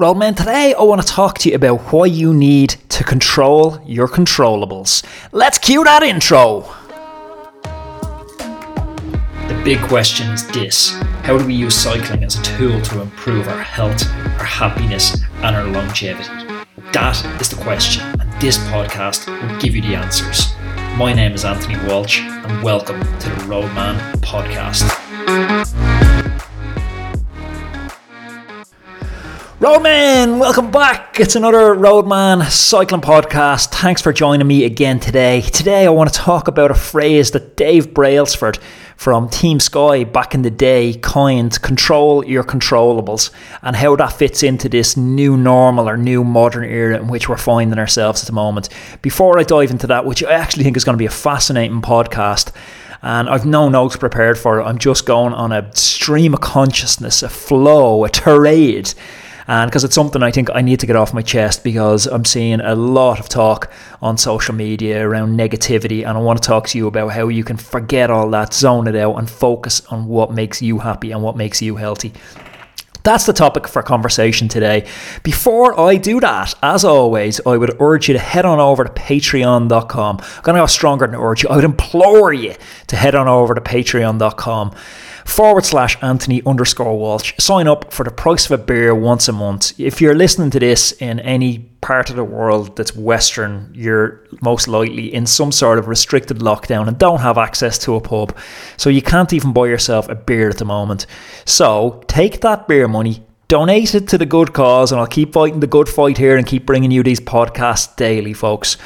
Roadman, today I want to talk to you about why you need to control your controllables. Let's cue that intro. The big question is this How do we use cycling as a tool to improve our health, our happiness, and our longevity? That is the question, and this podcast will give you the answers. My name is Anthony Walsh, and welcome to the Roadman Podcast. Roadman, welcome back. It's another Roadman cycling podcast. Thanks for joining me again today. Today, I want to talk about a phrase that Dave Brailsford from Team Sky back in the day coined control your controllables and how that fits into this new normal or new modern era in which we're finding ourselves at the moment. Before I dive into that, which I actually think is going to be a fascinating podcast, and I've no notes prepared for it, I'm just going on a stream of consciousness, a flow, a tirade and because it's something I think I need to get off my chest because I'm seeing a lot of talk on social media around negativity, and I want to talk to you about how you can forget all that, zone it out, and focus on what makes you happy and what makes you healthy. That's the topic for conversation today. Before I do that, as always, I would urge you to head on over to patreon.com. I'm going to go stronger than urge you. I would implore you to head on over to patreon.com forward slash Anthony underscore Walsh. Sign up for the price of a beer once a month. If you're listening to this in any part of the world that's Western, you're most likely in some sort of restricted lockdown and don't have access to a pub. So you can't even buy yourself a beer at the moment. So take that beer money, donate it to the good cause, and I'll keep fighting the good fight here and keep bringing you these podcasts daily, folks.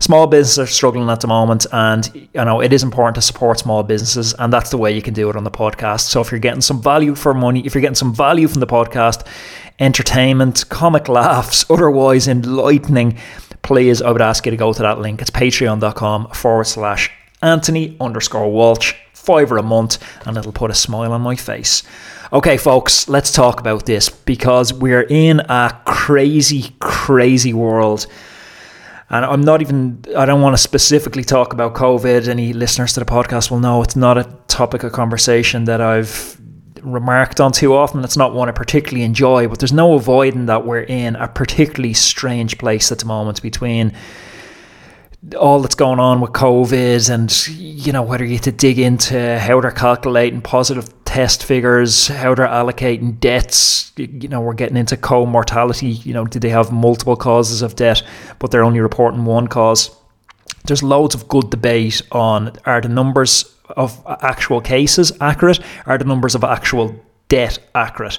Small businesses are struggling at the moment, and you know it is important to support small businesses, and that's the way you can do it on the podcast. So if you're getting some value for money, if you're getting some value from the podcast, entertainment, comic laughs, otherwise enlightening, please, I would ask you to go to that link. It's patreon.com forward slash Anthony underscore Walsh, fiver a month, and it'll put a smile on my face. Okay, folks, let's talk about this because we're in a crazy, crazy world. And I'm not even, I don't want to specifically talk about COVID. Any listeners to the podcast will know it's not a topic of conversation that I've remarked on too often. It's not one I particularly enjoy, but there's no avoiding that we're in a particularly strange place at the moment between all that's going on with COVID and, you know, whether you to dig into how they're calculating positive test figures, how they're allocating deaths. You know, we're getting into co-mortality. You know, did they have multiple causes of death, but they're only reporting one cause? There's loads of good debate on are the numbers of actual cases accurate? Are the numbers of actual death accurate?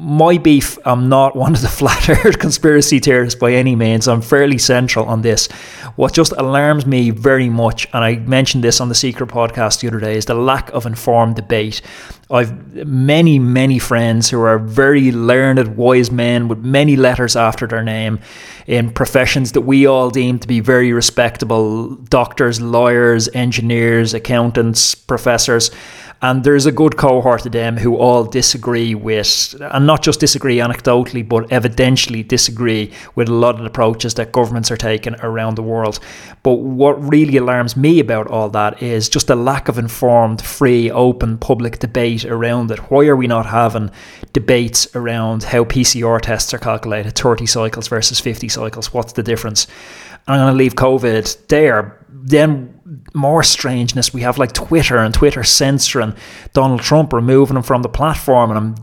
My beef, I'm not one of the flat earth conspiracy theorists by any means. I'm fairly central on this. What just alarms me very much, and I mentioned this on the Secret podcast the other day, is the lack of informed debate. I've many, many friends who are very learned, wise men with many letters after their name in professions that we all deem to be very respectable doctors, lawyers, engineers, accountants, professors and there's a good cohort of them who all disagree with, and not just disagree anecdotally, but evidentially disagree with a lot of the approaches that governments are taking around the world. But what really alarms me about all that is just the lack of informed, free, open public debate around it. Why are we not having debates around how PCR tests are calculated, 30 cycles versus 50 cycles? What's the difference? I'm going to leave COVID there. Then more strangeness. We have like Twitter and Twitter censoring Donald Trump, removing him from the platform. And I'm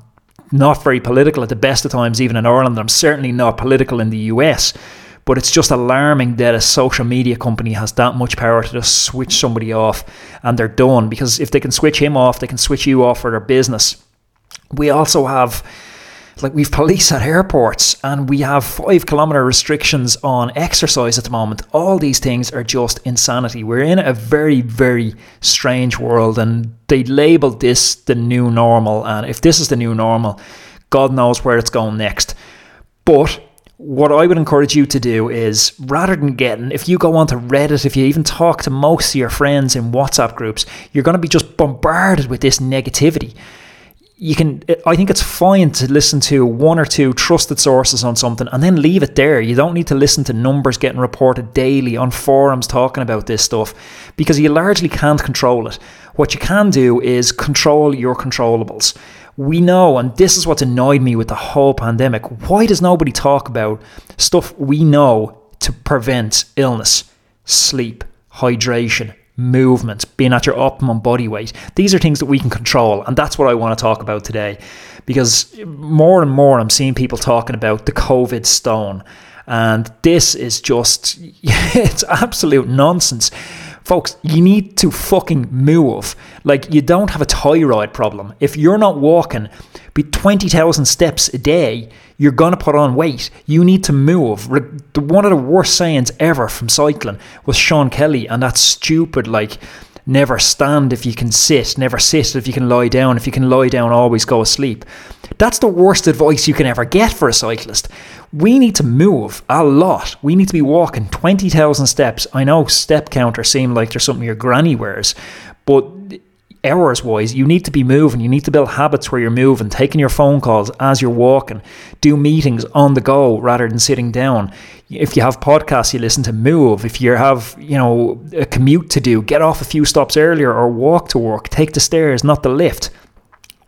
not very political at the best of times, even in Ireland. I'm certainly not political in the US. But it's just alarming that a social media company has that much power to just switch somebody off and they're done. Because if they can switch him off, they can switch you off for their business. We also have like we've police at airports and we have five kilometer restrictions on exercise at the moment. All these things are just insanity. We're in a very, very strange world and they labeled this the new normal. And if this is the new normal, God knows where it's going next. But what I would encourage you to do is rather than getting, if you go onto Reddit, if you even talk to most of your friends in WhatsApp groups, you're going to be just bombarded with this negativity you can i think it's fine to listen to one or two trusted sources on something and then leave it there you don't need to listen to numbers getting reported daily on forums talking about this stuff because you largely can't control it what you can do is control your controllables We know, and this is what's annoyed me with the whole pandemic. Why does nobody talk about stuff we know to prevent illness? Sleep, hydration, movement, being at your optimum body weight. These are things that we can control, and that's what I want to talk about today. Because more and more, I'm seeing people talking about the COVID stone, and this is just, it's absolute nonsense. Folks, you need to fucking move. Like, you don't have a thyroid problem. If you're not walking be 20,000 steps a day, you're going to put on weight. You need to move. One of the worst sayings ever from cycling was Sean Kelly, and that stupid, like, never stand if you can sit, never sit if you can lie down. If you can lie down, always go asleep. That's the worst advice you can ever get for a cyclist. We need to move a lot. We need to be walking 20,000 steps. I know step counters seem like they're something your granny wears, but hours wise, you need to be moving. You need to build habits where you're moving, taking your phone calls as you're walking, do meetings on the go rather than sitting down. If you have podcasts, you listen to move. If you have, you know, a commute to do, get off a few stops earlier or walk to work. Take the stairs, not the lift.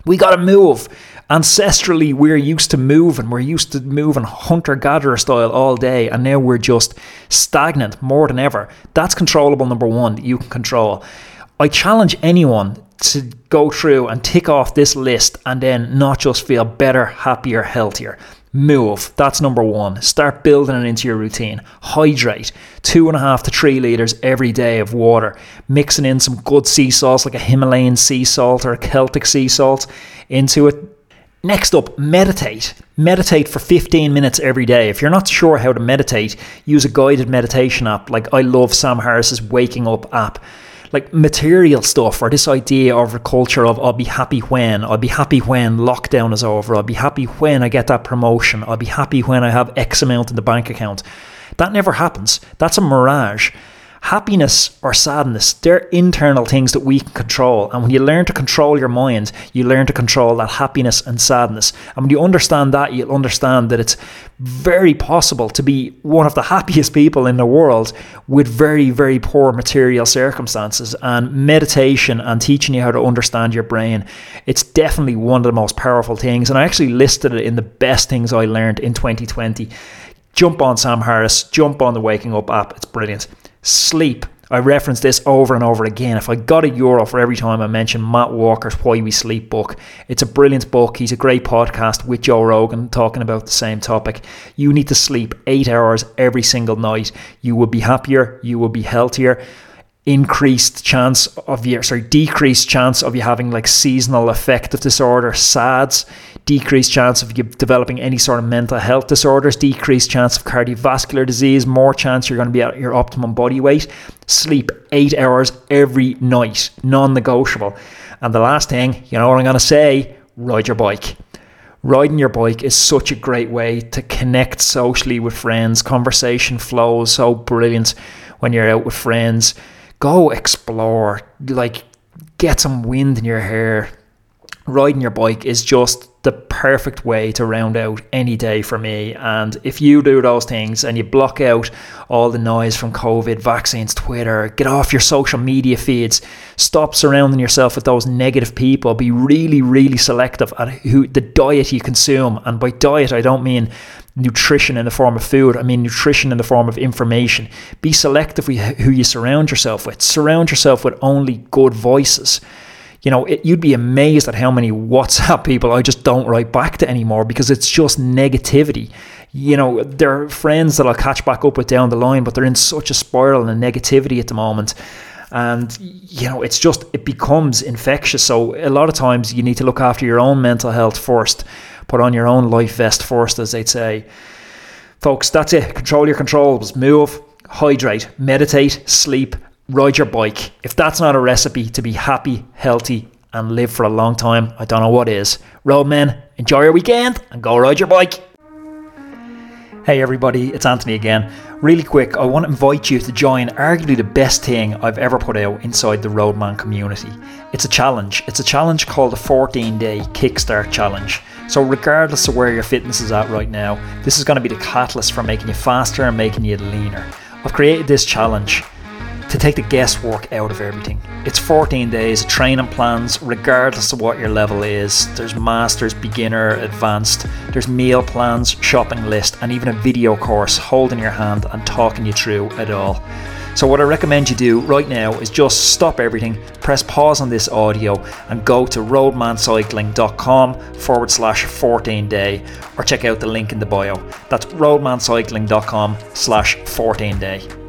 We got to move. Ancestrally, we're used to moving. We're used to moving hunter gatherer style all day, and now we're just stagnant more than ever. That's controllable number one that you can control. I challenge anyone to go through and tick off this list and then not just feel better, happier, healthier. Move. That's number one. Start building it into your routine. Hydrate. Two and a half to three litres every day of water. Mixing in some good sea salts like a Himalayan sea salt or a Celtic sea salt into it. Next up, meditate. Meditate for 15 minutes every day. If you're not sure how to meditate, use a guided meditation app like I love Sam Harris's Waking Up app like material stuff or this idea of a culture of I'll be happy when, I'll be happy when lockdown is over, I'll be happy when I get that promotion, I'll be happy when I have X amount in the bank account. That never happens. That's a mirage happiness or sadness, they're internal things that we can control. And when you learn to control your mind, you learn to control that happiness and sadness. And when you understand that, you'll understand that it's very possible to be one of the happiest people in the world with very, very poor material circumstances. And meditation and teaching you how to understand your brain, it's definitely one of the most powerful things. And I actually listed it in the best things I learned in 2020 jump on Sam Harris, jump on the Waking Up app. It's brilliant. Sleep. I reference this over and over again. If I got a euro for every time I mention Matt Walker's Why We Sleep book, it's a brilliant book. He's a great podcast with Joe Rogan talking about the same topic. You need to sleep eight hours every single night. You will be happier, you will be healthier increased chance of your sorry decreased chance of you having like seasonal affective disorder SADS decreased chance of you developing any sort of mental health disorders decreased chance of cardiovascular disease more chance you're going to be at your optimum body weight sleep 8 hours every night non-negotiable. And the last thing you know what I'm going to say? Ride your bike. Riding your bike is such a great way to connect socially with friends. Conversation flows so brilliant when you're out with friends go explore, like get some wind in your hair. Riding your bike is just the perfect way to round out any day for me. And if you do those things and you block out all the noise from COVID, vaccines, Twitter, get off your social media feeds, stop surrounding yourself with those negative people, be really, really selective at who the diet you consume. And by diet, I don't mean nutrition in the form of food. I mean nutrition in the form of information. Be selective with who you surround yourself with. Surround yourself with only good voices you know, it, you'd be amazed at how many WhatsApp people I just don't write back to anymore because it's just negativity. You know, there are friends that I'll catch back up with down the line, but they're in such a spiral and negativity at the moment. And, you know, it's just, it becomes infectious. So a lot of times you need to look after your own mental health first, put on your own life vest first, as they'd say. Folks, that's it. Control your controls, move, hydrate, meditate, sleep, ride your bike. If that's not a recipe to be happy, healthy, and live for a long time, I don't know what is. Roadmen, enjoy your weekend and go ride your bike. Hey everybody, it's Anthony again. Really quick, I want to invite you to join arguably the best thing I've ever put out inside the Roadman community. It's a challenge. It's a challenge called the 14 Day Kickstart Challenge. So, regardless of where your fitness is at right now, this is going to be the catalyst for making you faster and making you leaner. I've created this challenge to take the guesswork out of everything. It's 14 days of training plans, regardless of what your level is. There's masters, beginner, advanced. There's meal plans, shopping list, and even a video course holding your hand and talking you through it all. So, what I recommend you do right now is just stop everything, press pause on this audio, and go to roadmancycling.com forward slash 14 day, or check out the link in the bio. That's roadmancycling.com slash 14 day.